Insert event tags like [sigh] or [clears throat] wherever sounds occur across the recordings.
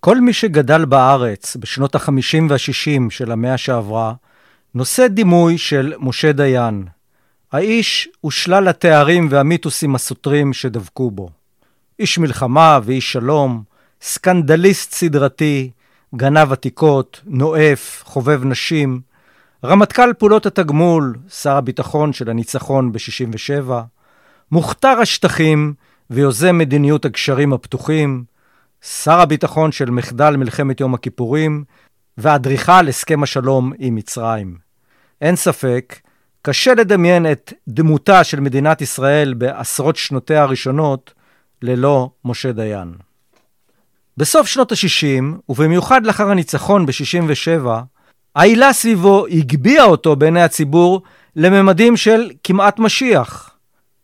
כל מי שגדל בארץ בשנות ה-50 וה-60 של המאה שעברה, נושא דימוי של משה דיין. האיש ושלל התארים והמיתוסים הסותרים שדבקו בו. איש מלחמה ואיש שלום, סקנדליסט סדרתי, גנב עתיקות, נואף, חובב נשים, רמטכ"ל פעולות התגמול, שר הביטחון של הניצחון ב-67, מוכתר השטחים ויוזם מדיניות הגשרים הפתוחים, שר הביטחון של מחדל מלחמת יום הכיפורים, ואדריכל הסכם השלום עם מצרים. אין ספק, קשה לדמיין את דמותה של מדינת ישראל בעשרות שנותיה הראשונות ללא משה דיין. בסוף שנות ה-60, ובמיוחד לאחר הניצחון ב-67, העילה סביבו הגביהה אותו בעיני הציבור לממדים של כמעט משיח.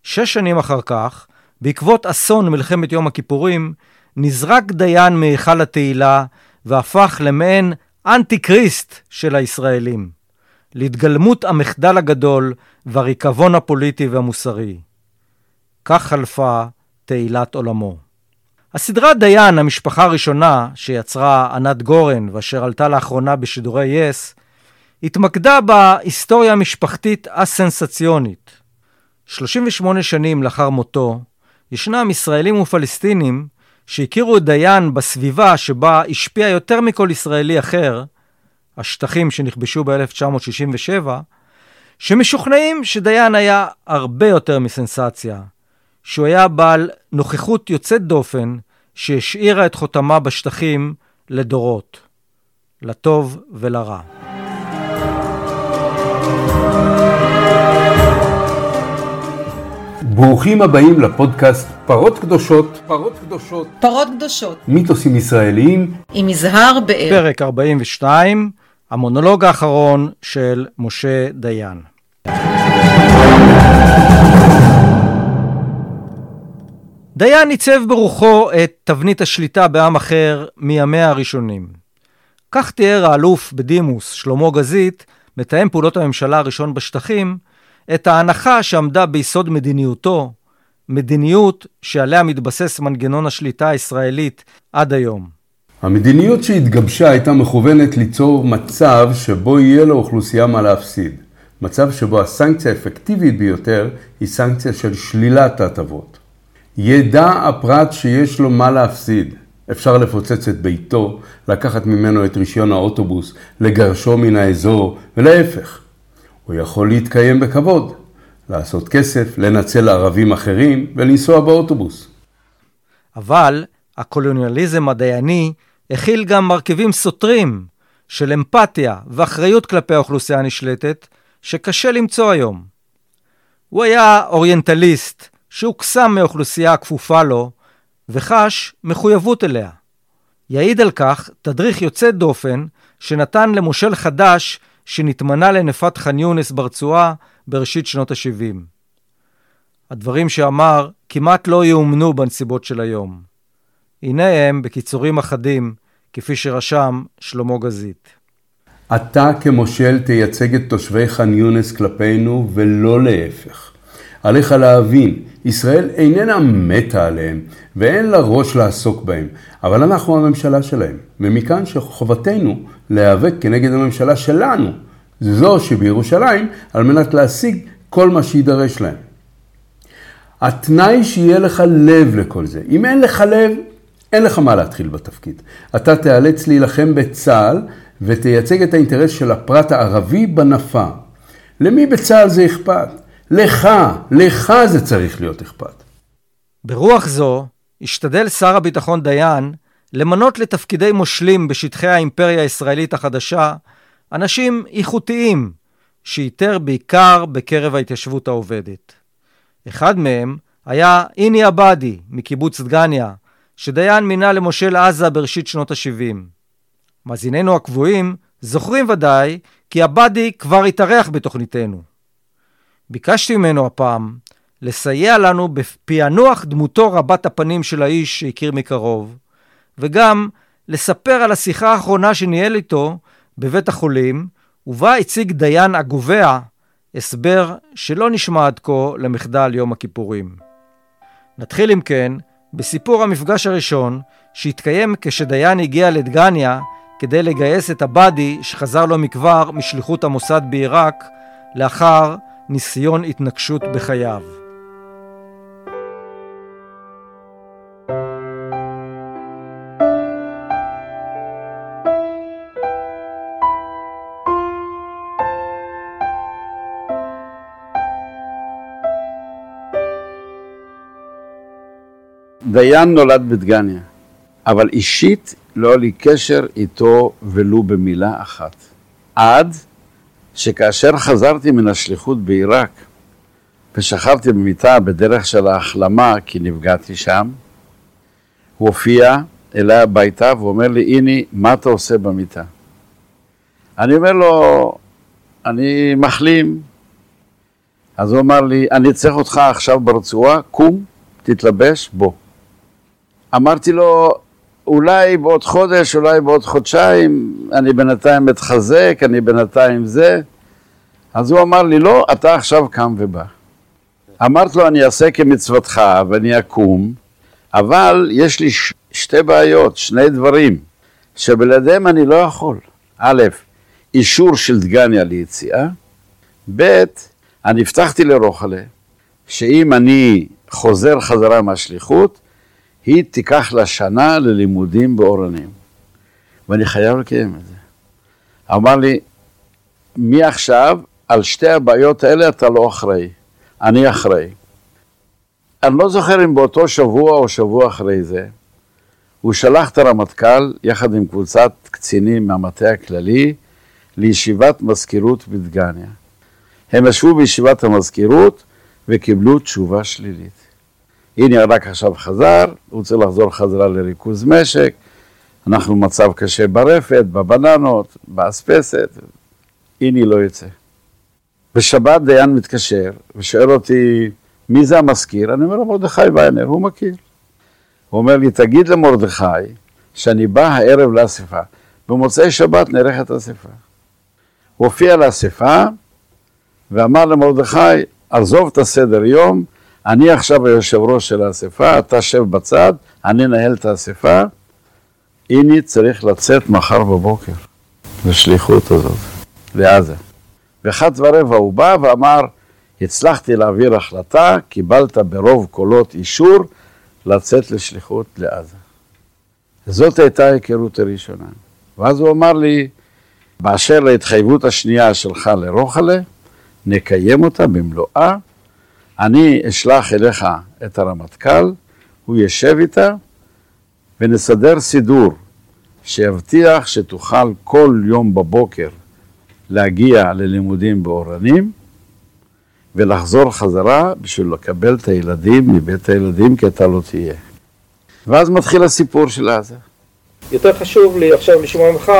שש שנים אחר כך, בעקבות אסון מלחמת יום הכיפורים, נזרק דיין מהיכל התהילה והפך למעין אנטי קריסט של הישראלים, להתגלמות המחדל הגדול והריקבון הפוליטי והמוסרי. כך חלפה תהילת עולמו. הסדרה דיין, המשפחה הראשונה שיצרה ענת גורן ואשר עלתה לאחרונה בשידורי יס, התמקדה בהיסטוריה המשפחתית הסנסציונית. 38 שנים לאחר מותו, ישנם ישראלים ופלסטינים שהכירו את דיין בסביבה שבה השפיע יותר מכל ישראלי אחר, השטחים שנכבשו ב-1967, שמשוכנעים שדיין היה הרבה יותר מסנסציה, שהוא היה בעל נוכחות יוצאת דופן שהשאירה את חותמה בשטחים לדורות, לטוב ולרע. ברוכים הבאים לפודקאסט פרות קדושות, פרות קדושות, פרות קדושות, מיתוסים ישראליים, עם יזהר באר. פרק 42, המונולוג האחרון של משה דיין. דיין עיצב ברוחו את תבנית השליטה בעם אחר מימיה הראשונים. כך תיאר האלוף בדימוס שלמה גזית, מתאם פעולות הממשלה הראשון בשטחים, את ההנחה שעמדה ביסוד מדיניותו, מדיניות שעליה מתבסס מנגנון השליטה הישראלית עד היום. המדיניות שהתגבשה הייתה מכוונת ליצור מצב שבו יהיה לאוכלוסייה מה להפסיד. מצב שבו הסנקציה האפקטיבית ביותר היא סנקציה של שלילת ההטבות. ידע הפרט שיש לו מה להפסיד. אפשר לפוצץ את ביתו, לקחת ממנו את רישיון האוטובוס, לגרשו מן האזור, ולהפך. הוא יכול להתקיים בכבוד, לעשות כסף, לנצל ערבים אחרים ולנסוע באוטובוס. אבל הקולוניאליזם הדייני הכיל גם מרכיבים סותרים של אמפתיה ואחריות כלפי האוכלוסייה הנשלטת, שקשה למצוא היום. הוא היה אוריינטליסט שהוקסם מאוכלוסייה הכפופה לו וחש מחויבות אליה. יעיד על כך תדריך יוצא דופן שנתן למושל חדש שנתמנה לנפת ח'אן יונס ברצועה בראשית שנות ה-70. הדברים שאמר כמעט לא יאומנו בנסיבות של היום. הנה הם בקיצורים אחדים, כפי שרשם שלמה גזית. אתה כמושל תייצג את תושבי ח'אן יונס כלפינו ולא להפך. עליך להבין, ישראל איננה מתה עליהם ואין לה ראש לעסוק בהם, אבל אנחנו הממשלה שלהם, ומכאן שחובתנו להיאבק כנגד הממשלה שלנו, זו שבירושלים, על מנת להשיג כל מה שידרש להם. התנאי שיהיה לך לב לכל זה. אם אין לך לב, אין לך מה להתחיל בתפקיד. אתה תיאלץ להילחם בצה"ל ותייצג את האינטרס של הפרט הערבי בנפה. למי בצה"ל זה אכפת? לך, לך זה צריך להיות אכפת. ברוח זו, השתדל שר הביטחון דיין למנות לתפקידי מושלים בשטחי האימפריה הישראלית החדשה אנשים איכותיים, שאיתר בעיקר בקרב ההתיישבות העובדת. אחד מהם היה איני עבאדי מקיבוץ דגניה, שדיין מינה למושל עזה בראשית שנות ה-70. מאזיננו הקבועים זוכרים ודאי כי עבאדי כבר התארח בתוכניתנו. ביקשתי ממנו הפעם לסייע לנו בפענוח דמותו רבת הפנים של האיש שהכיר מקרוב, וגם לספר על השיחה האחרונה שניהל איתו בבית החולים, ובה הציג דיין הגובע הסבר שלא נשמע עד כה למחדל יום הכיפורים. נתחיל אם כן בסיפור המפגש הראשון שהתקיים כשדיין הגיע לדגניה כדי לגייס את הבאדי שחזר לא מכבר משליחות המוסד בעיראק לאחר ניסיון התנקשות בחייו. דיין נולד בדגניה, אבל אישית לא היה לי קשר איתו ולו במילה אחת. עד שכאשר חזרתי מן השליחות בעיראק ושכבתי במיטה בדרך של ההחלמה כי נפגעתי שם, הוא הופיע אליי הביתה ואומר לי, הנה, מה אתה עושה במיטה? אני אומר לו, אני מחלים. אז הוא אמר לי, אני צריך אותך עכשיו ברצועה, קום, תתלבש, בוא. אמרתי לו, אולי בעוד חודש, אולי בעוד חודשיים, אני בינתיים מתחזק, אני בינתיים זה. אז הוא אמר לי, לא, אתה עכשיו קם ובא. אמרתי לו, אני אעשה כמצוותך ואני אקום, אבל יש לי ש- שתי בעיות, שני דברים, שבלעדיהם אני לא יכול. א', אישור של דגניה ליציאה, ב', אני הבטחתי לרוחלה, שאם אני חוזר חזרה מהשליחות, היא תיקח לה שנה ללימודים באורנים. ואני חייב לקיים את זה. אמר לי, מעכשיו, על שתי הבעיות האלה אתה לא אחראי, אני אחראי. אני לא זוכר אם באותו שבוע או שבוע אחרי זה, הוא שלח את הרמטכ"ל יחד עם קבוצת קצינים מהמטה הכללי לישיבת מזכירות בדגניה. הם ישבו בישיבת המזכירות וקיבלו תשובה שלילית. הנה רק עכשיו חזר, הוא צריך לחזור חזרה לריכוז משק, אנחנו במצב קשה ברפת, בבננות, באספסת, הנה לא יוצא. בשבת דיין מתקשר ושואל אותי, מי זה המזכיר? אני אומר לו, מרדכי ויינר, הוא מכיר. הוא אומר לי, תגיד למרדכי שאני בא הערב לאספה, במוצאי שבת נערכת אספה. הוא הופיע לאספה ואמר למרדכי, עזוב את הסדר יום, אני עכשיו היושב ראש של האספה, אתה שב בצד, אני אנהל את האספה, הנה צריך לצאת מחר בבוקר לשליחות הזאת, לעזה. ואחת ורבע הוא בא ואמר, הצלחתי להעביר החלטה, קיבלת ברוב קולות אישור לצאת לשליחות לעזה. זאת הייתה ההיכרות הראשונה. ואז הוא אמר לי, באשר להתחייבות השנייה שלך לרוחלה, נקיים אותה במלואה, אני אשלח אליך את הרמטכ"ל, הוא ישב איתה, ונסדר סידור שיבטיח שתוכל כל יום בבוקר להגיע ללימודים באורנים ולחזור חזרה בשביל לקבל את הילדים מבית הילדים כי אתה לא תהיה. ואז מתחיל הסיפור של עזה. יותר חשוב לי עכשיו לשמוע ממך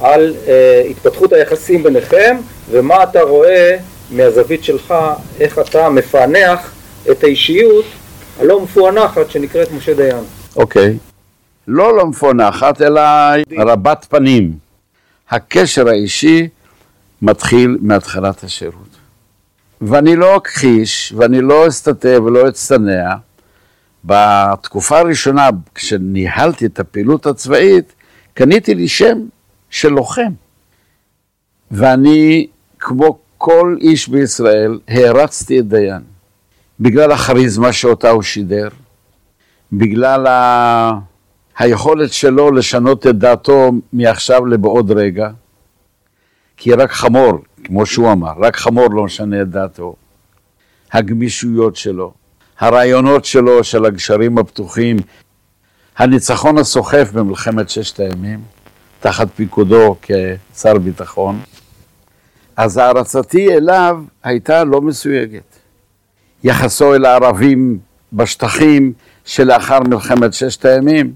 על אה, התפתחות היחסים ביניכם ומה אתה רואה מהזווית שלך, איך אתה מפענח את האישיות הלא מפוענחת שנקראת משה דיין. אוקיי. לא לא מפוענחת, אלא רבת פנים. הקשר האישי מתחיל מהתחלת השירות. ואני לא אכחיש, ואני לא אסתתר ולא אצטנע. בתקופה הראשונה, כשניהלתי את הפעילות הצבאית, קניתי לי שם של לוחם. ואני, כמו כל איש בישראל, הערצתי את דיין. בגלל הכריזמה שאותה הוא שידר, בגלל ה... היכולת שלו לשנות את דעתו מעכשיו לבעוד רגע, כי רק חמור, כמו שהוא אמר, רק חמור לא משנה את דעתו. הגמישויות שלו, הרעיונות שלו של הגשרים הפתוחים, הניצחון הסוחף במלחמת ששת הימים, תחת פיקודו כשר ביטחון. אז הערצתי אליו הייתה לא מסויגת. יחסו אל הערבים בשטחים שלאחר מלחמת ששת הימים,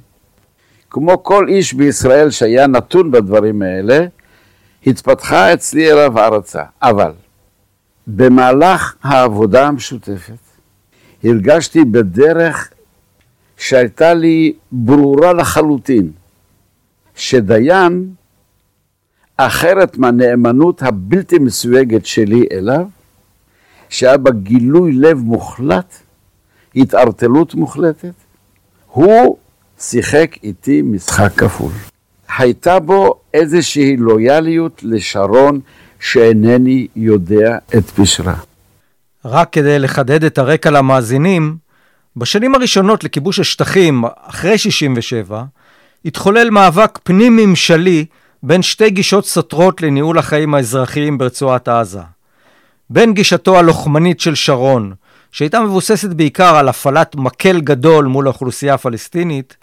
כמו כל איש בישראל שהיה נתון בדברים האלה, התפתחה אצלי אליו הערצה. אבל במהלך העבודה המשותפת הרגשתי בדרך שהייתה לי ברורה לחלוטין, שדיין, אחרת מהנאמנות הבלתי מסויגת שלי אליו, שהיה בה גילוי לב מוחלט, התערטלות מוחלטת, הוא שיחק איתי משחק כפול. הייתה בו איזושהי לויאליות לשרון שאינני יודע את פשרה. רק כדי לחדד את הרקע למאזינים, בשנים הראשונות לכיבוש השטחים, אחרי 67, התחולל מאבק פנים-ממשלי בין שתי גישות סותרות לניהול החיים האזרחיים ברצועת עזה. בין גישתו הלוחמנית של שרון, שהייתה מבוססת בעיקר על הפעלת מקל גדול מול האוכלוסייה הפלסטינית,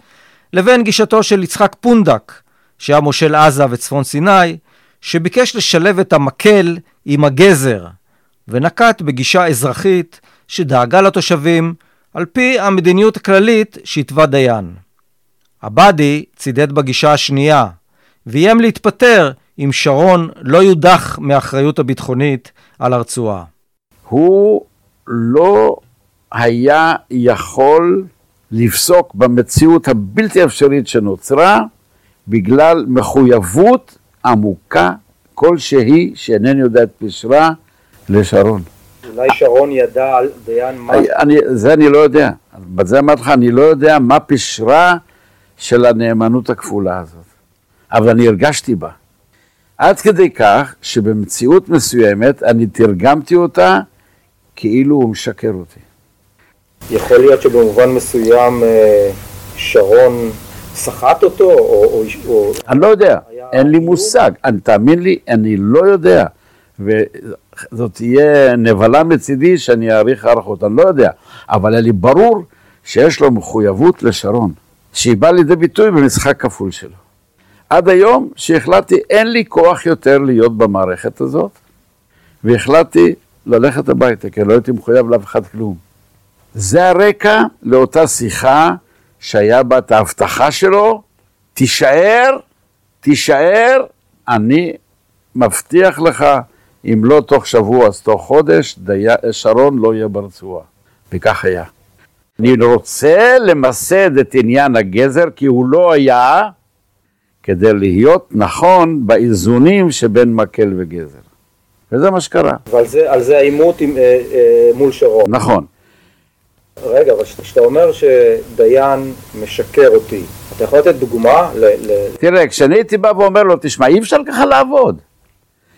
לבין גישתו של יצחק פונדק, שהיה מושל עזה וצפון סיני, שביקש לשלב את המקל עם הגזר, ונקט בגישה אזרחית שדאגה לתושבים על פי המדיניות הכללית שהתווה דיין. עבאדי צידד בגישה השנייה, ואיים להתפטר אם שרון לא יודח מהאחריות הביטחונית על הרצועה. הוא לא היה יכול לפסוק במציאות הבלתי אפשרית שנוצרה בגלל מחויבות עמוקה כלשהי, שאינני יודע את פשרה, לשרון. אולי שרון ידע על דיין מה... אני, זה אני לא יודע. בזה אמרתי לך, אני לא יודע מה פשרה של הנאמנות הכפולה הזאת. אבל אני הרגשתי בה. עד כדי כך שבמציאות מסוימת אני תרגמתי אותה כאילו הוא משקר אותי. יכול להיות שבמובן מסוים אה, שרון סחט אותו, או... או, או אני לא יודע, אין לי? מושג. אני, תאמין לי, אני לא יודע. וזאת תהיה נבלה מצידי שאני אעריך הערכות, אני לא יודע. אבל היה לי ברור שיש לו מחויבות לשרון, שהיא באה לידי ביטוי במשחק כפול שלו. עד היום שהחלטתי, אין לי כוח יותר להיות במערכת הזאת, והחלטתי ללכת הביתה, כי לא הייתי מחויב לאף אחד כלום. זה הרקע לאותה שיחה שהיה בה את ההבטחה שלו, תישאר, תישאר, אני מבטיח לך, אם לא תוך שבוע אז תוך חודש, די... שרון לא יהיה ברצועה. וכך היה. אני רוצה למסד את עניין הגזר, כי הוא לא היה, כדי להיות נכון באיזונים שבין מקל וגזר. וזה מה שקרה. ועל זה, זה העימות עם, אה, אה, מול שרון. נכון. רגע, אבל כשאתה אומר שדיין משקר אותי, אתה יכול לתת דוגמה ל... ל... תראה, כשאני הייתי בא ואומר לו, תשמע, אי אפשר ככה לעבוד.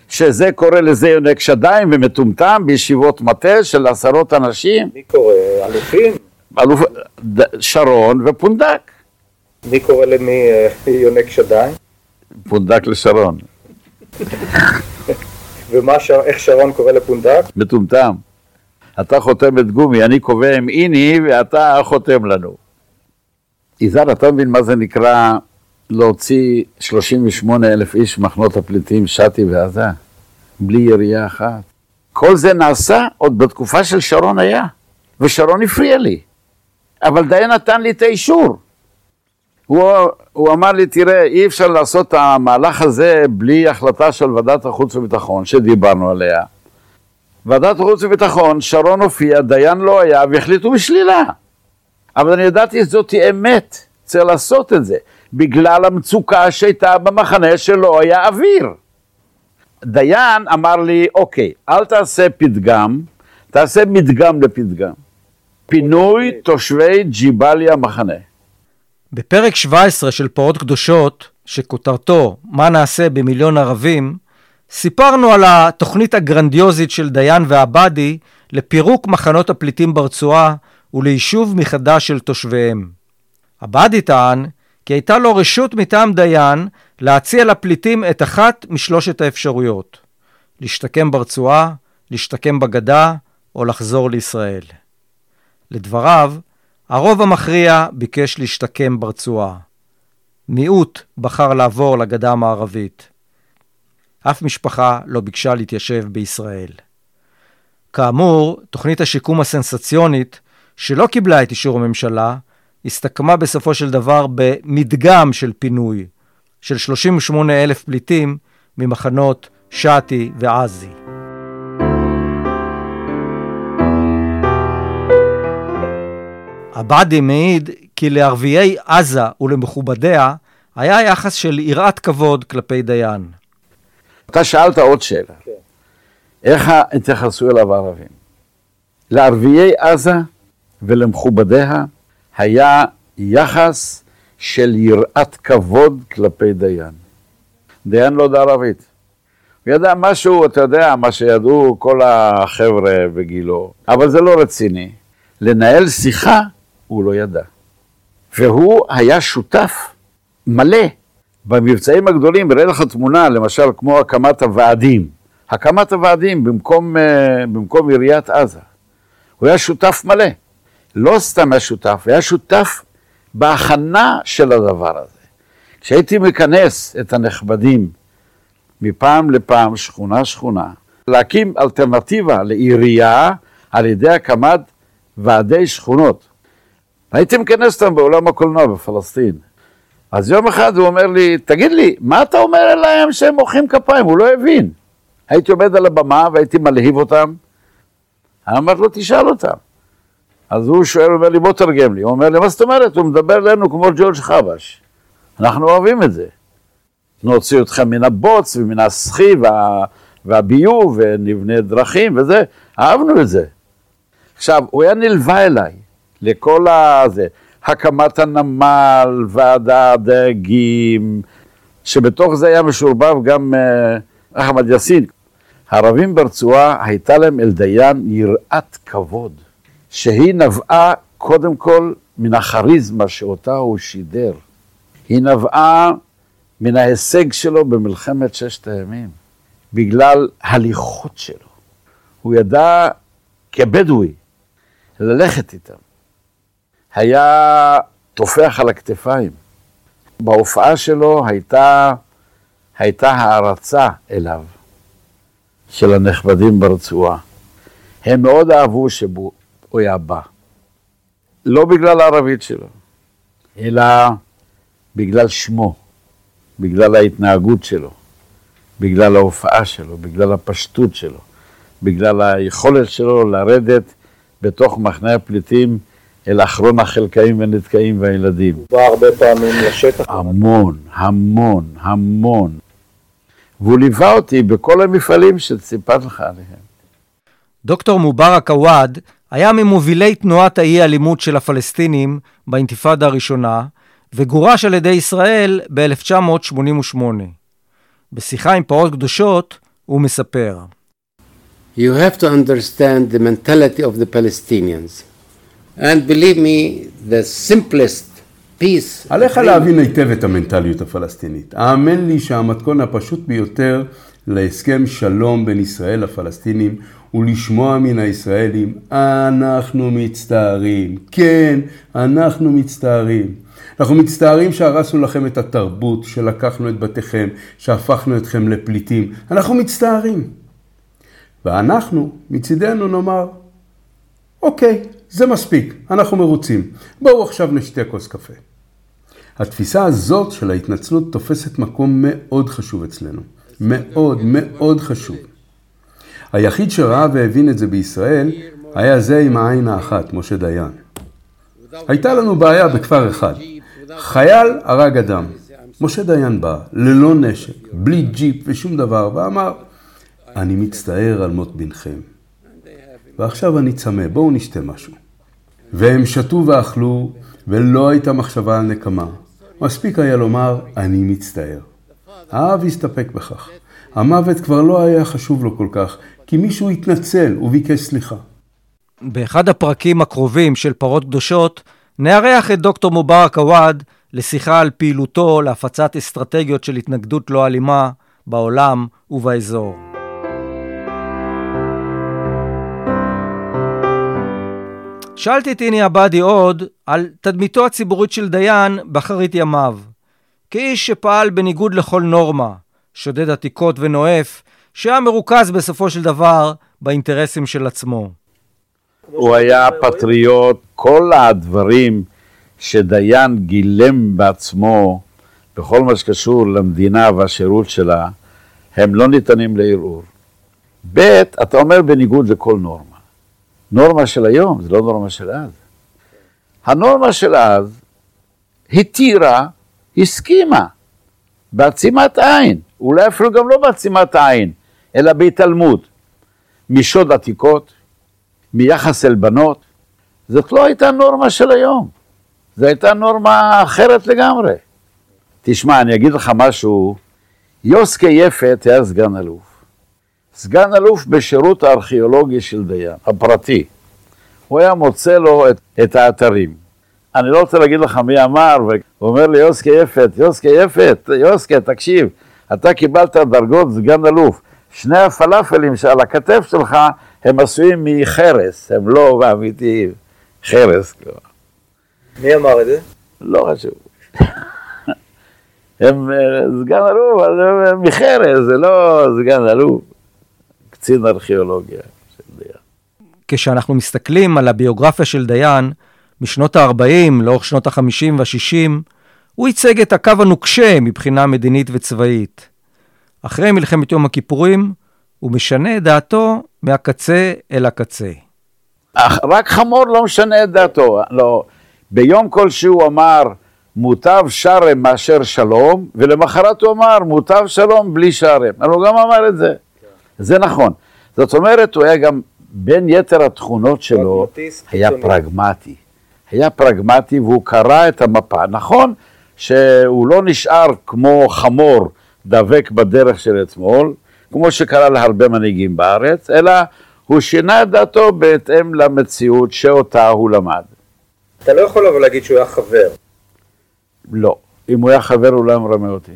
שזה קורא לזה יונק שדיים ומטומטם בישיבות מטה של עשרות אנשים, מי קורא? אלופים? אלוף ד- שרון ופונדק. מי קורא למי אה, יונק שדיים? פונדק לשרון, ומה שר... איך שרון קורא לפונדק? מטומטם. אתה חותמת גומי, אני קובע עם איני ואתה חותם לנו. יזהר, אתה מבין מה זה נקרא להוציא 38 אלף איש ממחנות הפליטים שתי ועזה? בלי ירייה אחת. כל זה נעשה עוד בתקופה של שרון היה, ושרון הפריע לי. אבל דיין נתן לי את האישור. הוא, הוא אמר לי, תראה, אי אפשר לעשות את המהלך הזה בלי החלטה של ועדת החוץ והביטחון, שדיברנו עליה. ועדת החוץ והביטחון, שרון הופיע, דיין לא היה, והחליטו בשלילה. אבל אני ידעתי שזאת אמת, צריך לעשות את זה, בגלל המצוקה שהייתה במחנה שלא היה אוויר. דיין אמר לי, אוקיי, אל תעשה פתגם, תעשה מדגם לפתגם. פינוי תושבי ג'יבאליה מחנה. בפרק 17 של פרות קדושות, שכותרתו "מה נעשה במיליון ערבים", סיפרנו על התוכנית הגרנדיוזית של דיין ועבאדי לפירוק מחנות הפליטים ברצועה וליישוב מחדש של תושביהם. עבאדי טען כי הייתה לו רשות מטעם דיין להציע לפליטים את אחת משלושת האפשרויות להשתקם ברצועה, להשתקם בגדה או לחזור לישראל. לדבריו, הרוב המכריע ביקש להשתקם ברצועה. מיעוט בחר לעבור לגדה המערבית. אף משפחה לא ביקשה להתיישב בישראל. כאמור, תוכנית השיקום הסנסציונית, שלא קיבלה את אישור הממשלה, הסתכמה בסופו של דבר במדגם של פינוי של 38 אלף פליטים ממחנות שעתי ועזי. עבאדי מעיד כי לערביי עזה ולמכובדיה היה יחס של יראת כבוד כלפי דיין. אתה שאלת עוד שאלה. כן. איך התייחסו אליו הערבים? לערביי עזה ולמכובדיה היה יחס של יראת כבוד כלפי דיין. דיין לא יודע ערבית. הוא ידע משהו, אתה יודע, מה שידעו כל החבר'ה בגילו, אבל זה לא רציני. לנהל שיחה, הוא לא ידע. והוא היה שותף מלא במבצעים הגדולים, אראה לך תמונה, למשל, כמו הקמת הוועדים. הקמת הוועדים במקום, אה, במקום עיריית עזה. הוא היה שותף מלא. לא סתם היה שותף, היה שותף בהכנה של הדבר הזה. כשהייתי מכנס את הנכבדים מפעם לפעם, שכונה שכונה, להקים אלטרנטיבה לעירייה על ידי הקמת ועדי שכונות. הייתי מכנס אותם בעולם הקולנוע בפלסטין. אז יום אחד הוא אומר לי, תגיד לי, מה אתה אומר להם שהם מוחאים כפיים? הוא לא הבין. הייתי עומד על הבמה והייתי מלהיב אותם. אני אמרתי לו, תשאל אותם. אז הוא שואל, הוא אומר לי, בוא תרגם לי. הוא אומר לי, מה זאת אומרת? הוא מדבר אלינו כמו ג'ורג' חבש. אנחנו אוהבים את זה. נוציא אתכם מן הבוץ ומן הסחי וה... והביוב ונבנה דרכים וזה, אהבנו את זה. עכשיו, הוא היה נלווה אליי לכל הזה, הקמת הנמל, ועדה הדייגים, שבתוך זה היה משורבב גם uh, אחמד יאסין. הערבים ברצועה הייתה להם אל דיין יראת כבוד, שהיא נבעה קודם כל מן הכריזמה שאותה הוא שידר. היא נבעה מן ההישג שלו במלחמת ששת הימים, בגלל הליכות שלו. הוא ידע כבדואי ללכת איתם. היה טופח על הכתפיים. בהופעה שלו הייתה, הייתה הערצה אליו, של הנכבדים ברצועה. הם מאוד אהבו שהוא היה בא. לא בגלל הערבית שלו, אלא בגלל שמו, בגלל ההתנהגות שלו, בגלל ההופעה שלו, בגלל הפשטות שלו, בגלל היכולת שלו לרדת בתוך מחנה הפליטים אל אחרון החלקאים והנתקאים והילדים. הוא בא הרבה פעמים לשטח. המון, המון, המון. והוא ליווה אותי בכל המפעלים שסיפרתי לך עליהם. דוקטור מובארק עוואד היה ממובילי תנועת האי-אלימות של הפלסטינים באינתיפאדה הראשונה, וגורש על ידי ישראל ב-1988. בשיחה עם פרות קדושות הוא מספר. You have to understand the mentality of the Palestinians. And believe me, the simplest peace... עליך להבין היטב את המנטליות הפלסטינית. האמן לי שהמתכון הפשוט ביותר להסכם שלום בין ישראל לפלסטינים הוא לשמוע מן הישראלים, אנחנו מצטערים. כן, אנחנו מצטערים. אנחנו מצטערים שהרסנו לכם את התרבות, שלקחנו את בתיכם, שהפכנו אתכם לפליטים. אנחנו מצטערים. ואנחנו, מצידנו נאמר, אוקיי, זה מספיק, אנחנו מרוצים. בואו עכשיו נשתה כוס קפה. התפיסה הזאת של ההתנצלות תופסת מקום מאוד חשוב אצלנו. מאוד מאוד חשוב. היחיד שראה והבין את זה בישראל היה זה עם העין האחת, משה דיין. הייתה לנו בעיה בכפר אחד. חייל הרג אדם. משה דיין בא, ללא נשק, בלי ג'יפ ושום דבר, ואמר, אני מצטער על מות בנכם. ועכשיו אני צמא, בואו נשתה משהו. והם שתו ואכלו, ולא הייתה מחשבה על נקמה. מספיק היה לומר, אני מצטער. האב הסתפק בכך. המוות כבר לא היה חשוב לו כל כך, כי מישהו התנצל וביקש סליחה. באחד הפרקים הקרובים של פרות קדושות, נארח את דוקטור מובארק עוואד לשיחה על פעילותו להפצת אסטרטגיות של התנגדות לא אלימה בעולם ובאזור. שאלתי את איני עבאדי עוד על תדמיתו הציבורית של דיין באחרית ימיו. כאיש שפעל בניגוד לכל נורמה, שודד עתיקות ונואף, שהיה מרוכז בסופו של דבר באינטרסים של עצמו. הוא היה פטריוט, כל הדברים שדיין גילם בעצמו בכל מה שקשור למדינה והשירות שלה, הם לא ניתנים לערעור. ב', אתה אומר בניגוד לכל נורמה. נורמה של היום, זה לא נורמה של אז. הנורמה של אז התירה, הסכימה, בעצימת עין, אולי אפילו גם לא בעצימת עין, אלא בהתעלמות, משוד עתיקות, מיחס אל בנות, זאת לא הייתה נורמה של היום. זו הייתה נורמה אחרת לגמרי. תשמע, אני אגיד לך משהו, יוסקה יפת היה סגן אלוף. סגן אלוף בשירות הארכיאולוגי של דיין, הפרטי. הוא היה מוצא לו את, את האתרים. אני לא רוצה להגיד לך מי אמר, והוא אומר לי, יוסקה יפת, יוסקה יפת, יוסקה, תקשיב, אתה קיבלת דרגות סגן אלוף. שני הפלאפלים שעל הכתף שלך הם עשויים מחרס, הם לא אמיתיים. חרס, כלומר. מי אמר את זה? לא חשוב. [laughs] הם אה, סגן אלוף, הם מחרס, זה לא סגן אלוף. קצין ארכיאולוגיה של דיין. כשאנחנו מסתכלים על הביוגרפיה של דיין, משנות ה-40 לאורך שנות ה-50 וה-60, הוא ייצג את הקו הנוקשה מבחינה מדינית וצבאית. אחרי מלחמת יום הכיפורים, הוא משנה את דעתו מהקצה אל הקצה. אך רק חמור לא משנה את דעתו. לא. ביום כלשהו אמר, מוטב שרם מאשר שלום, ולמחרת הוא אמר, מוטב שלום בלי שרם. אבל הוא גם אמר את זה. זה נכון. זאת אומרת, הוא היה גם, בין יתר התכונות שלו, היה. פרגמטי. היה פרגמטי והוא קרא את המפה. נכון שהוא לא נשאר כמו חמור דבק בדרך של אתמול, כמו שקרה להרבה מנהיגים בארץ, אלא הוא שינה את דעתו בהתאם למציאות שאותה הוא למד. אתה לא יכול אבל להגיד שהוא היה חבר. לא. אם הוא היה חבר הוא לא היה מרמה אותי.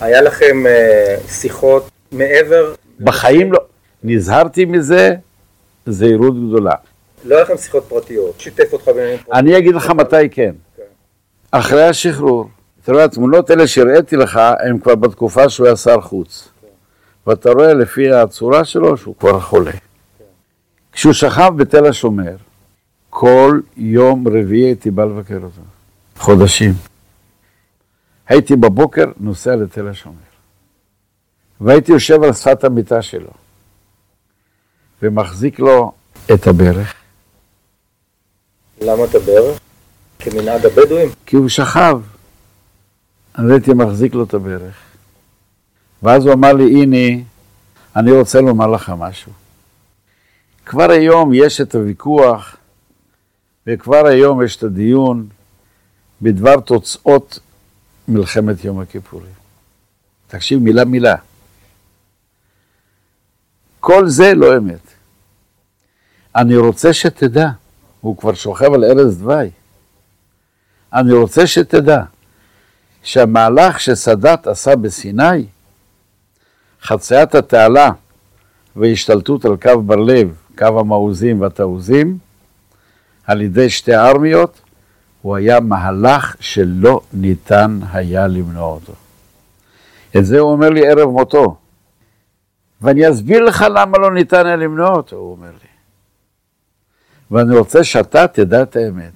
היה לכם אה, שיחות מעבר? בחיים לא. נזהרתי מזה זהירות גדולה. לא היה לכם שיחות פרטיות. שיתף אותך בעניינים פרטיים. אני אגיד לך מתי כן. אחרי השחרור. אתה רואה, התמונות האלה שהראיתי לך, הן כבר בתקופה שהוא היה שר חוץ. ואתה רואה לפי הצורה שלו שהוא כבר חולה. כשהוא שכב בתל השומר, כל יום רביעי הייתי בא לבקר אותו. חודשים. הייתי בבוקר נוסע לתל השומר. והייתי יושב על שפת המיטה שלו, ומחזיק לו את הברך. למה אתה בערך? כמנהג הבדואים? כי הוא שכב. אז הייתי מחזיק לו את הברך. ואז הוא אמר לי, הנה, אני רוצה לומר לך משהו. כבר היום יש את הוויכוח, וכבר היום יש את הדיון בדבר תוצאות מלחמת יום הכיפורים. תקשיב מילה מילה. כל זה לא אמת. אני רוצה שתדע, הוא כבר שוכב על ערש דווי. אני רוצה שתדע שהמהלך שסאדאת עשה בסיני, חציית התעלה והשתלטות על קו בר לב, קו המעוזים והתעוזים, על ידי שתי ארמיות, הוא היה מהלך שלא ניתן היה למנוע אותו. את זה הוא אומר לי ערב מותו. ואני אסביר לך למה לא ניתן היה למנוע אותו, הוא אומר לי. ואני רוצה שאתה תדע את האמת.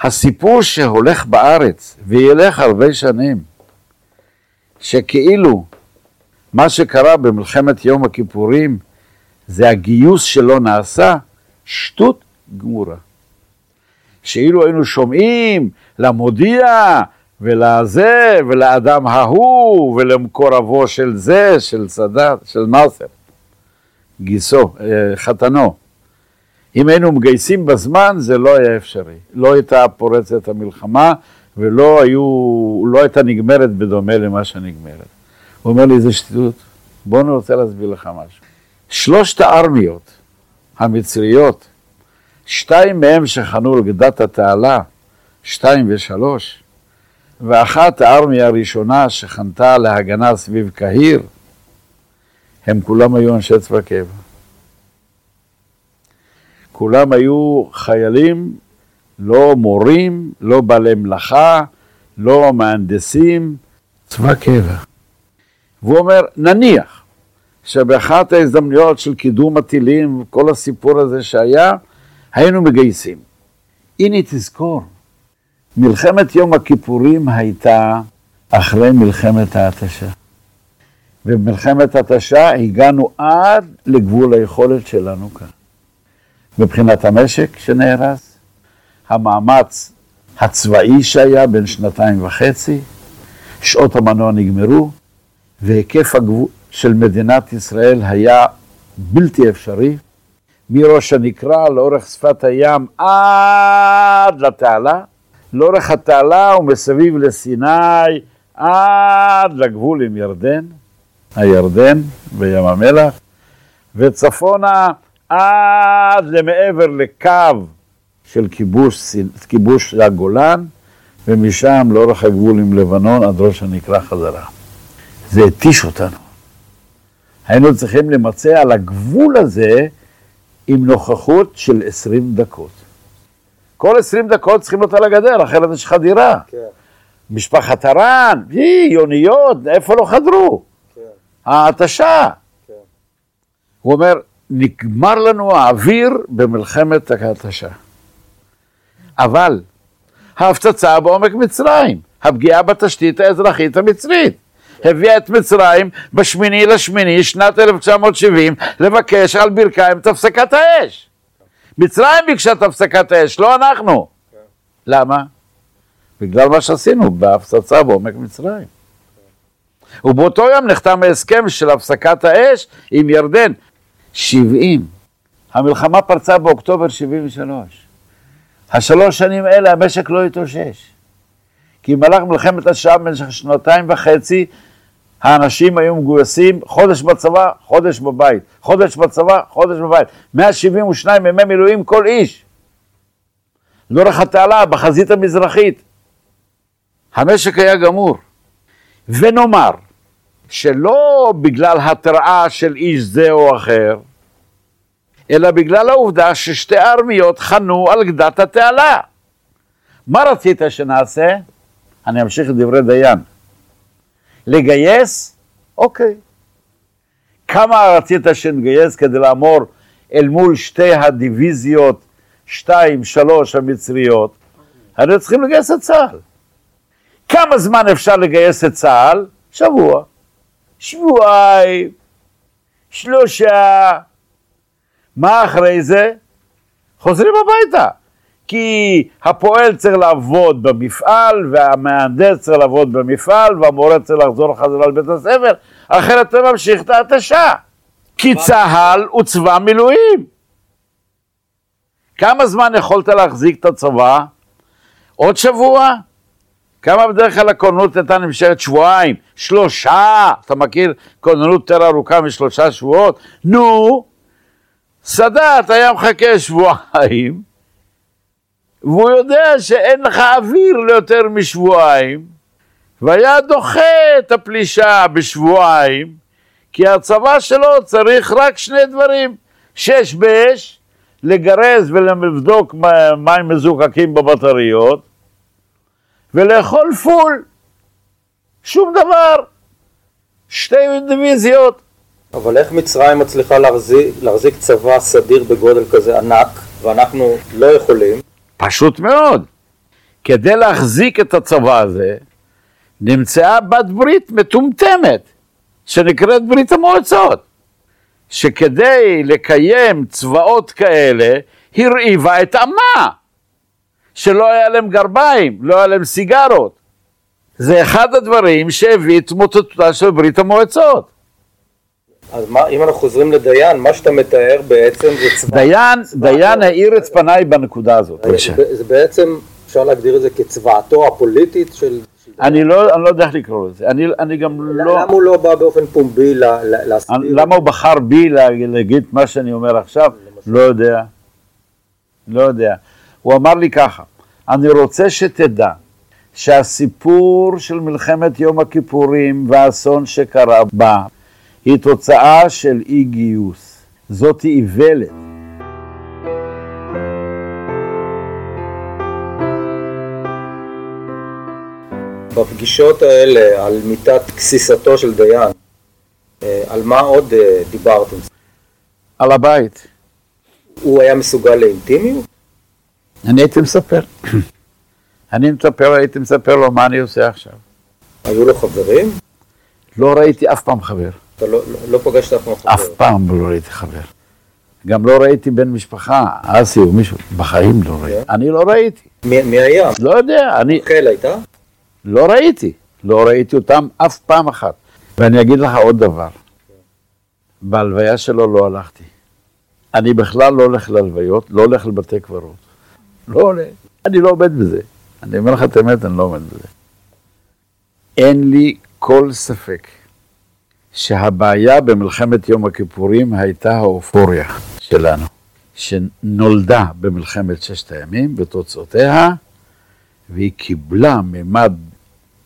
הסיפור שהולך בארץ, וילך הרבה שנים, שכאילו מה שקרה במלחמת יום הכיפורים זה הגיוס שלא נעשה, שטות גמורה. שאילו היינו שומעים למודיע ולזה ולאדם ההוא ולמקורבו של זה, של סאדאת, של נאסר, גיסו, אה, חתנו. אם היינו מגייסים בזמן זה לא היה אפשרי. לא הייתה פורצת המלחמה ולא היו, לא הייתה נגמרת בדומה למה שנגמרת. הוא אומר לי, זה שטות. בוא אני רוצה להסביר לך משהו. שלושת הארמיות המצריות, שתיים מהם שחנו על גדת התעלה, שתיים ושלוש, ואחת הארמיה הראשונה שחנתה להגנה סביב קהיר, הם כולם היו אנשי צבא קבע. כולם היו חיילים, לא מורים, לא בעלי מלאכה, לא מהנדסים, צבא קבע. והוא אומר, נניח שבאחת ההזדמנויות של קידום הטילים וכל הסיפור הזה שהיה, היינו מגייסים. הנה תזכור, מלחמת יום הכיפורים הייתה אחרי מלחמת ההתשה. ובמלחמת ההתשה הגענו עד לגבול היכולת שלנו כאן. מבחינת המשק שנהרס, המאמץ הצבאי שהיה בין שנתיים וחצי, שעות המנוע נגמרו, והיקף הגבול של מדינת ישראל היה בלתי אפשרי, מראש הנקרה לאורך שפת הים עד לתעלה, לאורך התעלה ומסביב לסיני עד לגבול עם ירדן, הירדן וים המלח, וצפונה עד למעבר לקו של כיבוש, כיבוש הגולן, ומשם לאורך הגבול עם לבנון עד ראש הנקרה חזרה. זה התיש אותנו. היינו צריכים למצא על הגבול הזה עם נוכחות של 20 דקות. כל 20 דקות צריכים להיות על הגדר, אחרת יש חדירה. כן, משפחת הרן, יוניות, איפה לא חדרו? כן, ההתשה. כן. הוא אומר, נגמר לנו האוויר במלחמת ההתשה. אבל ההפצצה בעומק מצרים, הפגיעה בתשתית האזרחית המצרית, הביאה את מצרים בשמיני לשמיני שנת 1970 לבקש על ברכיים את הפסקת האש. מצרים ביקשה את הפסקת האש, לא אנחנו. למה? בגלל מה שעשינו בהפצצה בעומק מצרים. ובאותו יום נחתם ההסכם של הפסקת האש עם ירדן. 70. המלחמה פרצה באוקטובר 73. השלוש שנים האלה המשק לא התאושש. כי במהלך מלחמת השעה במשך שנתיים וחצי האנשים היו מגויסים חודש בצבא, חודש בבית, חודש בצבא, חודש בבית. 172 ימי מילואים כל איש. לאורך התעלה, בחזית המזרחית. המשק היה גמור. ונאמר שלא בגלל התראה של איש זה או אחר, אלא בגלל העובדה ששתי הארמיות חנו על גדת התעלה. מה רצית שנעשה? אני אמשיך את דברי דיין. לגייס? אוקיי. כמה רצית שנגייס כדי לעמור אל מול שתי הדיוויזיות, שתיים, שלוש המצריות? הרי צריכים לגייס את צה"ל. כמה זמן אפשר לגייס את צה"ל? שבוע. שבועיים, שלושה. מה אחרי זה? חוזרים הביתה. כי הפועל צריך לעבוד במפעל, והמהנדס צריך לעבוד במפעל, והמורה צריך לחזור חזרה לבית הספר, אחרת אתה ממשיך את ההתשה. כי צה"ל הוא צבא מילואים. כמה זמן יכולת להחזיק את הצבא? עוד שבוע? כמה בדרך כלל הכוננות הייתה נמשכת שבועיים? שלושה! אתה מכיר כוננות יותר ארוכה משלושה שבועות? נו, סאדאת היה מחכה שבועיים, והוא יודע שאין לך אוויר ליותר משבועיים, והיה דוחה את הפלישה בשבועיים, כי הצבא שלו צריך רק שני דברים, שש באש, לגרז ולבדוק מים מזוקקים בבטריות, ולאכול פול. שום דבר. שתי דיוויזיות. אבל איך מצרים מצליחה להחזיק, להחזיק צבא סדיר בגודל כזה ענק, ואנחנו לא יכולים? פשוט מאוד. כדי להחזיק את הצבא הזה, נמצאה בת ברית מטומטמת, שנקראת ברית המועצות, שכדי לקיים צבאות כאלה, הרעיבה את עמה, שלא היה להם גרביים, לא היה להם סיגרות. זה אחד הדברים שהביא את מוטטותה של ברית המועצות. אז מה, אם אנחנו חוזרים לדיין, מה שאתה מתאר בעצם זה צבא... דיין, צבא- דיין האיר את פניי בנקודה הזאת. זה, זה בעצם, אפשר להגדיר את זה כצבאתו הפוליטית של... אני לא, אני לא יודע איך לקרוא לזה, אני, אני גם. לא... למה הוא לא בא באופן פומבי להסביר? אני- למה הוא בחר בי לה- להגיד מה שאני אומר עכשיו? לא יודע. לא יודע. הוא אמר לי ככה, אני רוצה שתדע שהסיפור של מלחמת יום הכיפורים והאסון שקרה בה היא תוצאה של אי גיוס. זאת איוולת. בפגישות האלה על מיטת גסיסתו של דיין, אה, על מה עוד אה, דיברתם? על הבית. הוא היה מסוגל לאינטימיות? אני הייתי מספר. [clears throat] אני מספר, הייתי מספר לו מה אני עושה עכשיו. היו לו חברים? לא ראיתי אף פעם חבר. אתה לא, לא, לא פגשת אף פעם חבר. אף פעם לא ראיתי חבר. גם לא ראיתי בן משפחה, אסי או מישהו, בחיים לא ראיתי. אני לא ראיתי. מי, היה? לא יודע, אני רחל הייתה? לא ראיתי. לא ראיתי אותם אף פעם אחת. ואני אגיד לך עוד דבר. בהלוויה שלו לא הלכתי. אני בכלל לא הולך להלוויות, לא הולך לבתי קברות. לא עולה. אני לא עומד בזה. אני אומר לך את האמת, אני לא עומד בזה. אין לי כל ספק שהבעיה במלחמת יום הכיפורים הייתה האופוריה שלנו, שנולדה במלחמת ששת הימים בתוצאותיה, והיא קיבלה מימד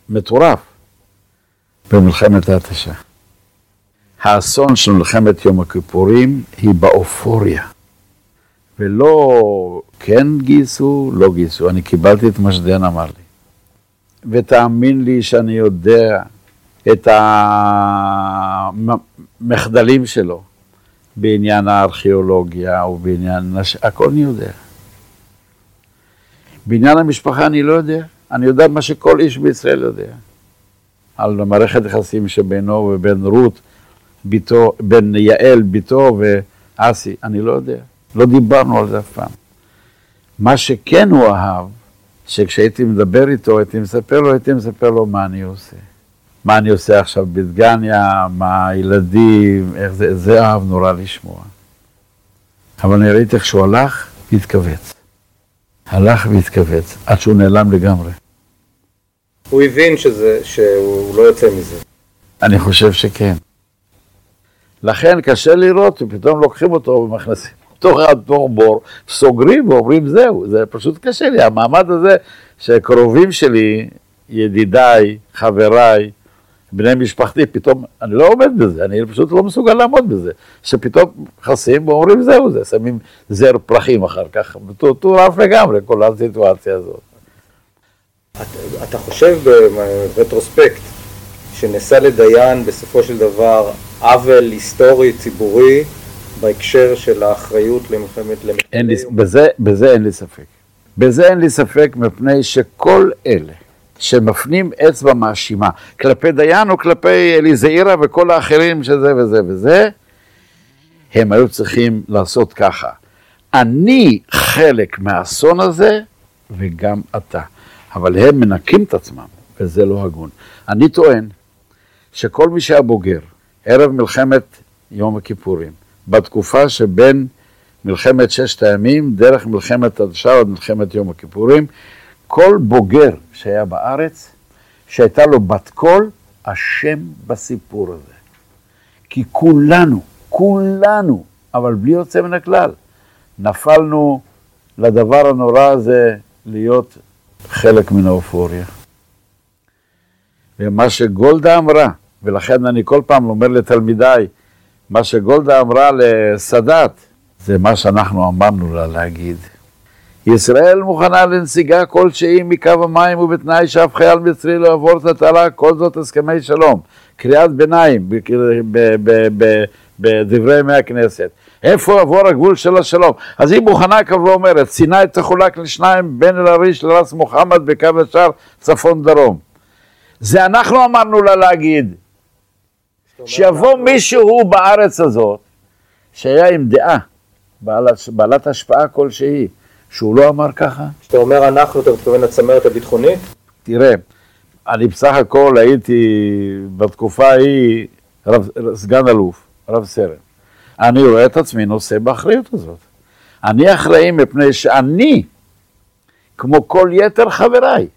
מטורף במלחמת ההתשה. האסון של מלחמת יום הכיפורים היא באופוריה. ולא כן גייסו, לא גייסו. אני קיבלתי את מה שדיין אמר לי. ותאמין לי שאני יודע את המחדלים שלו בעניין הארכיאולוגיה ובעניין, הכל אני יודע. בעניין המשפחה אני לא יודע, אני יודע מה שכל איש בישראל יודע. על מערכת יחסים שבינו ובין רות, ביתו, בין יעל, ביתו ואסי, אני לא יודע. לא דיברנו על זה אף פעם. מה שכן הוא אהב, שכשהייתי מדבר איתו, הייתי מספר לו, הייתי מספר לו מה אני עושה. מה אני עושה עכשיו בדגניה, מה הילדים, איך זה, זה אהב נורא לשמוע. אבל אני ראיתי איך שהוא הלך והתכווץ. הלך והתכווץ, עד שהוא נעלם לגמרי. הוא הבין שזה, שהוא לא יוצא מזה. אני חושב שכן. לכן קשה לראות, ופתאום לוקחים אותו ומכנסים אותו תוך בור, סוגרים ואומרים זהו, זה פשוט קשה לי. המעמד הזה שקרובים שלי, ידידיי, חבריי, בני משפחתי, פתאום, אני לא עומד בזה, אני פשוט לא מסוגל לעמוד בזה. שפתאום נכנסים ואומרים זהו זה, שמים זר פרחים אחר כך, מטורף לגמרי, כל הסיטואציה הזאת. אתה, אתה חושב ברטרוספקט שנעשה לדיין בסופו של דבר עוול היסטורי, ציבורי, בהקשר של האחריות למלחמת... אין לי, בזה, בזה אין לי ספק. בזה אין לי ספק מפני שכל אלה שמפנים אצבע מאשימה כלפי דיין או כלפי אליזעירה וכל האחרים שזה וזה וזה, הם היו צריכים לעשות ככה. אני חלק מהאסון הזה וגם אתה. אבל הם מנקים את עצמם, וזה לא הגון. אני טוען שכל מי שהיה בוגר, ערב מלחמת יום הכיפורים, בתקופה שבין מלחמת ששת הימים, דרך מלחמת הדשאר עד מלחמת יום הכיפורים, כל בוגר שהיה בארץ, שהייתה לו בת קול, אשם בסיפור הזה. כי כולנו, כולנו, אבל בלי יוצא מן הכלל, נפלנו לדבר הנורא הזה להיות חלק מן האופוריה. ומה שגולדה אמרה, ולכן אני כל פעם אומר לתלמידיי, מה שגולדה אמרה לסאדאת, זה מה שאנחנו אמרנו לה להגיד. ישראל מוכנה לנסיגה כלשהי מקו המים ובתנאי שאף חייל מצרי לא יעבור את התעלה, כל זאת הסכמי שלום. קריאת ביניים בדברי ימי הכנסת. איפה יעבור הגבול של השלום? אז היא מוכנה כבר ואומרת, סיני תחולק לשניים בין אל-עריש לרס מוחמד בקו השאר צפון דרום. זה אנחנו אמרנו לה להגיד. שיבוא מישהו בארץ הזאת, שהיה עם דעה, בעלת, בעלת השפעה כלשהי, שהוא לא אמר ככה. כשאתה אומר אנחנו, אתה מתכוון לצמרת הביטחונית? תראה, אני בסך הכל הייתי בתקופה ההיא רב, סגן אלוף, רב סרן. אני רואה את עצמי נושא באחריות הזאת. אני אחראי מפני שאני, כמו כל יתר חבריי,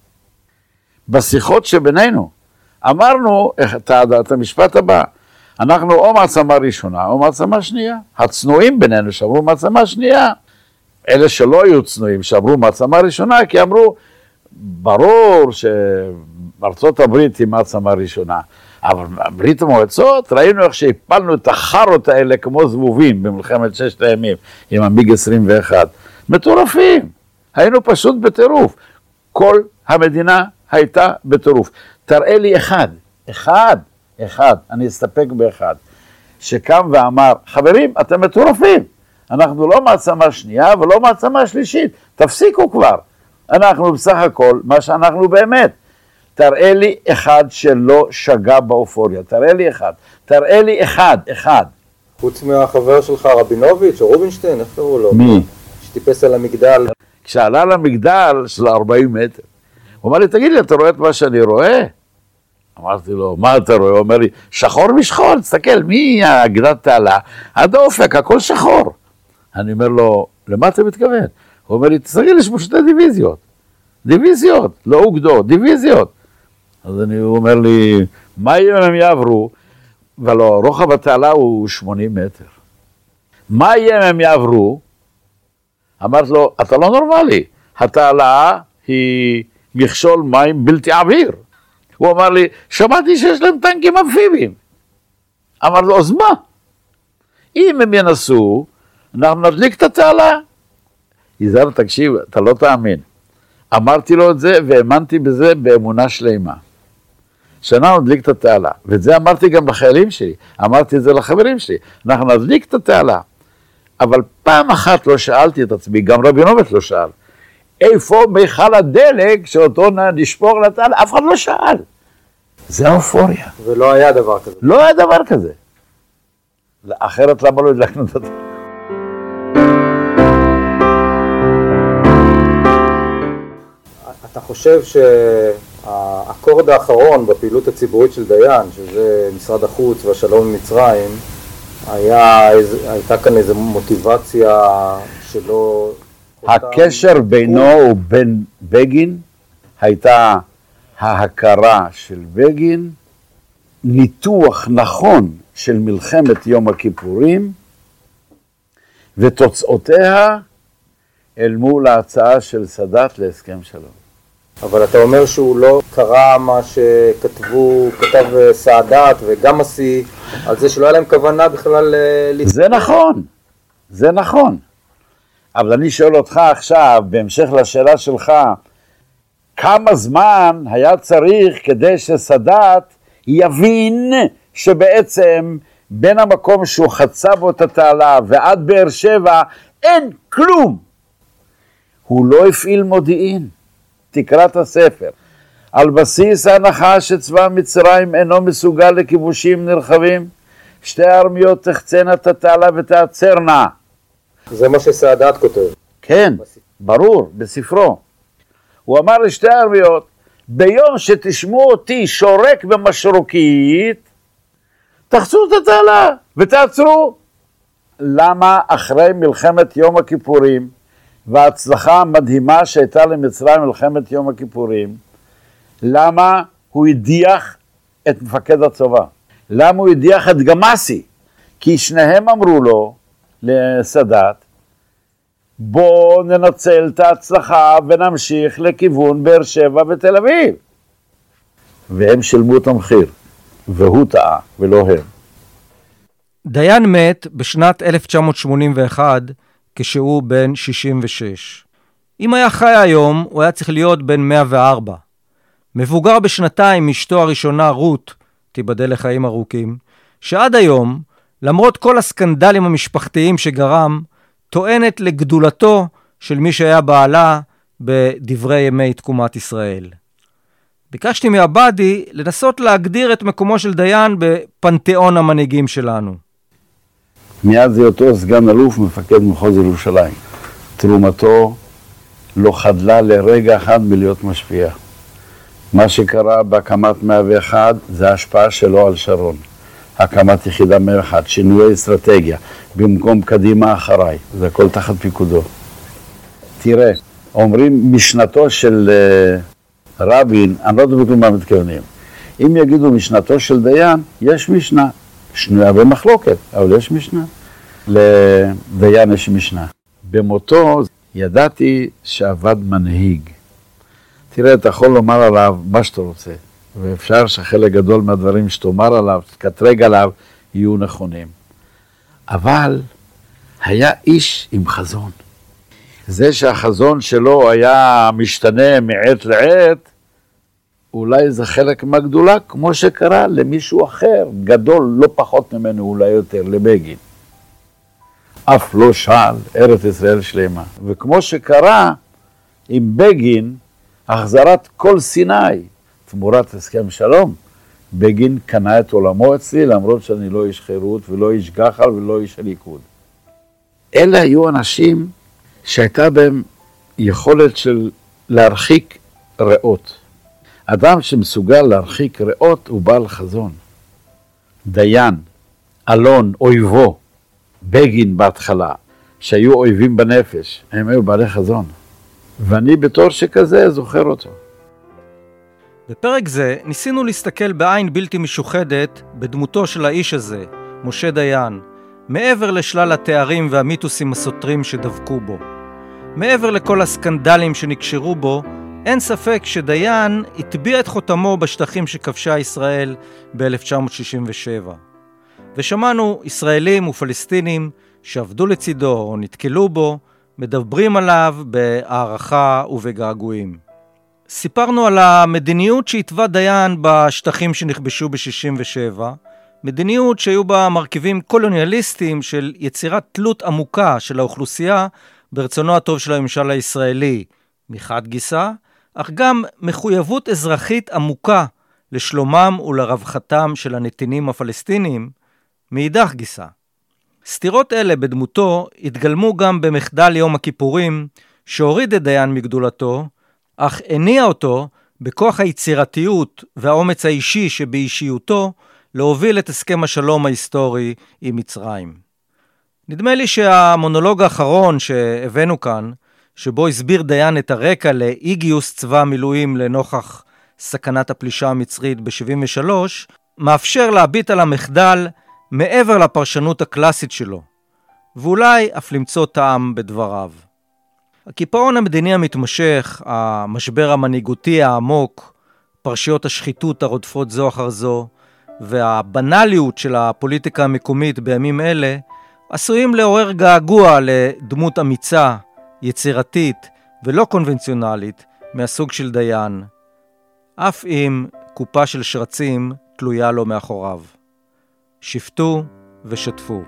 בשיחות שבינינו, אמרנו את, את המשפט הבא, אנחנו או מעצמה ראשונה או מעצמה שנייה. הצנועים בינינו שאמרו מעצמה שנייה, אלה שלא היו צנועים שאמרו מעצמה ראשונה, כי אמרו, ברור שארצות הברית היא מעצמה ראשונה. אבל ברית המועצות, ראינו איך שהפלנו את החארות האלה כמו זבובים במלחמת ששת הימים עם המיג 21. מטורפים, היינו פשוט בטירוף. כל המדינה הייתה בטירוף. תראה לי אחד, אחד, אחד, אני אסתפק באחד, שקם ואמר, חברים, אתם מטורפים, אנחנו לא מעצמה שנייה ולא מעצמה שלישית, תפסיקו כבר. אנחנו בסך הכל מה שאנחנו באמת. תראה לי אחד שלא שגה באופוריה, תראה לי אחד, תראה לי אחד, אחד. חוץ מהחבר שלך רבינוביץ' או רובינשטיין, איך קראו לו? מי? שטיפס על המגדל. כשעלה למגדל של 40 מטר, הוא אמר לי, תגיד לי, אתה רואה את מה שאני רואה? אמרתי לו, מה אתה רואה? הוא אומר לי, שחור משחור, תסתכל, מהגדת תעלה עד האופק, הכל שחור. אני אומר לו, למה אתה מתכוון? הוא אומר לי, תסתכל, יש פה שתי דיוויזיות. דיוויזיות, לא אוגדות, דיוויזיות. אז אני, הוא אומר לי, מה יהיה אם הם יעברו? ולא, רוחב התעלה הוא 80 מטר. מה יהיה אם הם יעברו? אמרתי לו, אתה לא נורמלי, התעלה היא מכשול מים בלתי עביר. הוא אמר לי, שמעתי שיש להם טנקים אמפיביים. אמר לו, אז מה? אם הם ינסו, אנחנו נדליק את התעלה. יזהר, תקשיב, אתה לא תאמין. אמרתי לו את זה והאמנתי בזה באמונה שלמה. שאנחנו נדליק את התעלה, ואת זה אמרתי גם לחיילים שלי, אמרתי את זה לחברים שלי, אנחנו נדליק את התעלה. אבל פעם אחת לא שאלתי את עצמי, גם רבינוביץ לא שאל, איפה מיכל הדלק שאותו נשפור לתעלה? אף אחד לא שאל. זה האופוריה. ולא היה דבר כזה. לא היה דבר כזה. אחרת למה לא הדלקנו את התעלה? אתה חושב שהאקורד האחרון בפעילות הציבורית של דיין, שזה משרד החוץ והשלום עם מצרים, היה, הייתה כאן איזו מוטיבציה שלא... הקשר בינו ובין בגין הייתה ההכרה של בגין, ניתוח נכון של מלחמת יום הכיפורים ותוצאותיה אל מול ההצעה של סאדאת להסכם שלום. אבל אתה אומר שהוא לא קרא מה שכתבו, כתב סאדאת וגם השיא, על זה שלא היה להם כוונה בכלל... אה, זה נכון, זה נכון. אבל אני שואל אותך עכשיו, בהמשך לשאלה שלך, כמה זמן היה צריך כדי שסאדאת יבין שבעצם בין המקום שהוא חצה בו את התעלה ועד באר שבע אין כלום. הוא לא הפעיל מודיעין. תקרא את הספר. על בסיס ההנחה שצבא מצרים אינו מסוגל לכיבושים נרחבים, שתי הארמיות תחצנה את התעלה ותעצרנה. זה מה שסאדאת כותב. כן, ברור, בספרו. הוא אמר לשתי הארמיות, ביום שתשמעו אותי שורק במשרוקית, תחצו את התעלה ותעצרו. למה אחרי מלחמת יום הכיפורים וההצלחה המדהימה שהייתה למצרים מלחמת יום הכיפורים, למה הוא הדיח את מפקד הצבא? למה הוא הדיח את גמאסי? כי שניהם אמרו לו, לסאדאת, בוא ננצל את ההצלחה ונמשיך לכיוון באר שבע ותל אביב. והם שילמו את המחיר, והוא טעה, ולא הם. דיין מת בשנת 1981 כשהוא בן 66. אם היה חי היום, הוא היה צריך להיות בן 104. מבוגר בשנתיים מאשתו הראשונה, רות, תיבדל לחיים ארוכים, שעד היום, למרות כל הסקנדלים המשפחתיים שגרם, טוענת לגדולתו של מי שהיה בעלה בדברי ימי תקומת ישראל. ביקשתי מעבדי לנסות להגדיר את מקומו של דיין בפנתיאון המנהיגים שלנו. מיד זה אותו סגן אלוף מפקד מחוז ירושלים. תרומתו לא חדלה לרגע אחד מלהיות משפיע. מה שקרה בהקמת 101 זה ההשפעה שלו על שרון. הקמת יחידה 101, שינוי אסטרטגיה, במקום קדימה אחריי, זה הכל תחת פיקודו. תראה, אומרים משנתו של uh, רבין, אני לא יודע מה מתכוונים. אם יגידו משנתו של דיין, יש משנה. שנויה במחלוקת, אבל יש משנה. לדיין יש משנה. במותו ידעתי שעבד מנהיג. תראה, אתה יכול לומר עליו מה שאתה רוצה, ואפשר שחלק גדול מהדברים שתאמר עליו, תקטרג עליו, יהיו נכונים. אבל היה איש עם חזון. זה שהחזון שלו היה משתנה מעת לעת, אולי זה חלק מהגדולה, כמו שקרה למישהו אחר, גדול לא פחות ממנו, אולי יותר, לבגין. אף לא שאל ארץ ישראל שלמה. וכמו שקרה עם בגין, החזרת כל סיני תמורת הסכם שלום, בגין קנה את עולמו אצלי, למרות שאני לא איש חירות ולא איש גחל ולא איש הליכוד. אלה היו אנשים שהייתה בהם יכולת של להרחיק ריאות. אדם שמסוגל להרחיק ריאות הוא בעל חזון. דיין, אלון, אויבו, בגין בהתחלה, שהיו אויבים בנפש, הם היו בעלי חזון. ואני בתור שכזה זוכר אותו. בפרק זה ניסינו להסתכל בעין בלתי משוחדת בדמותו של האיש הזה, משה דיין, מעבר לשלל התארים והמיתוסים הסותרים שדבקו בו. מעבר לכל הסקנדלים שנקשרו בו, אין ספק שדיין הטביע את חותמו בשטחים שכבשה ישראל ב-1967. ושמענו ישראלים ופלסטינים שעבדו לצידו או נתקלו בו, מדברים עליו בהערכה ובגעגועים. סיפרנו על המדיניות שהתווה דיין בשטחים שנכבשו ב-67, מדיניות שהיו בה מרכיבים קולוניאליסטיים של יצירת תלות עמוקה של האוכלוסייה ברצונו הטוב של הממשל הישראלי מחד גיסא, אך גם מחויבות אזרחית עמוקה לשלומם ולרווחתם של הנתינים הפלסטינים מאידך גיסא. סתירות אלה בדמותו התגלמו גם במחדל יום הכיפורים, שהוריד את דיין מגדולתו, אך הניע אותו בכוח היצירתיות והאומץ האישי שבאישיותו להוביל את הסכם השלום ההיסטורי עם מצרים. נדמה לי שהמונולוג האחרון שהבאנו כאן, שבו הסביר דיין את הרקע לאי גיוס צבא המילואים לנוכח סכנת הפלישה המצרית ב-73, מאפשר להביט על המחדל מעבר לפרשנות הקלאסית שלו, ואולי אף למצוא טעם בדבריו. הקיפאון המדיני המתמשך, המשבר המנהיגותי העמוק, פרשיות השחיתות הרודפות זו אחר זו, והבנאליות של הפוליטיקה המקומית בימים אלה, עשויים לעורר געגוע לדמות אמיצה, יצירתית ולא קונבנציונלית מהסוג של דיין, אף אם קופה של שרצים תלויה לו מאחוריו. שפטו ושתפו.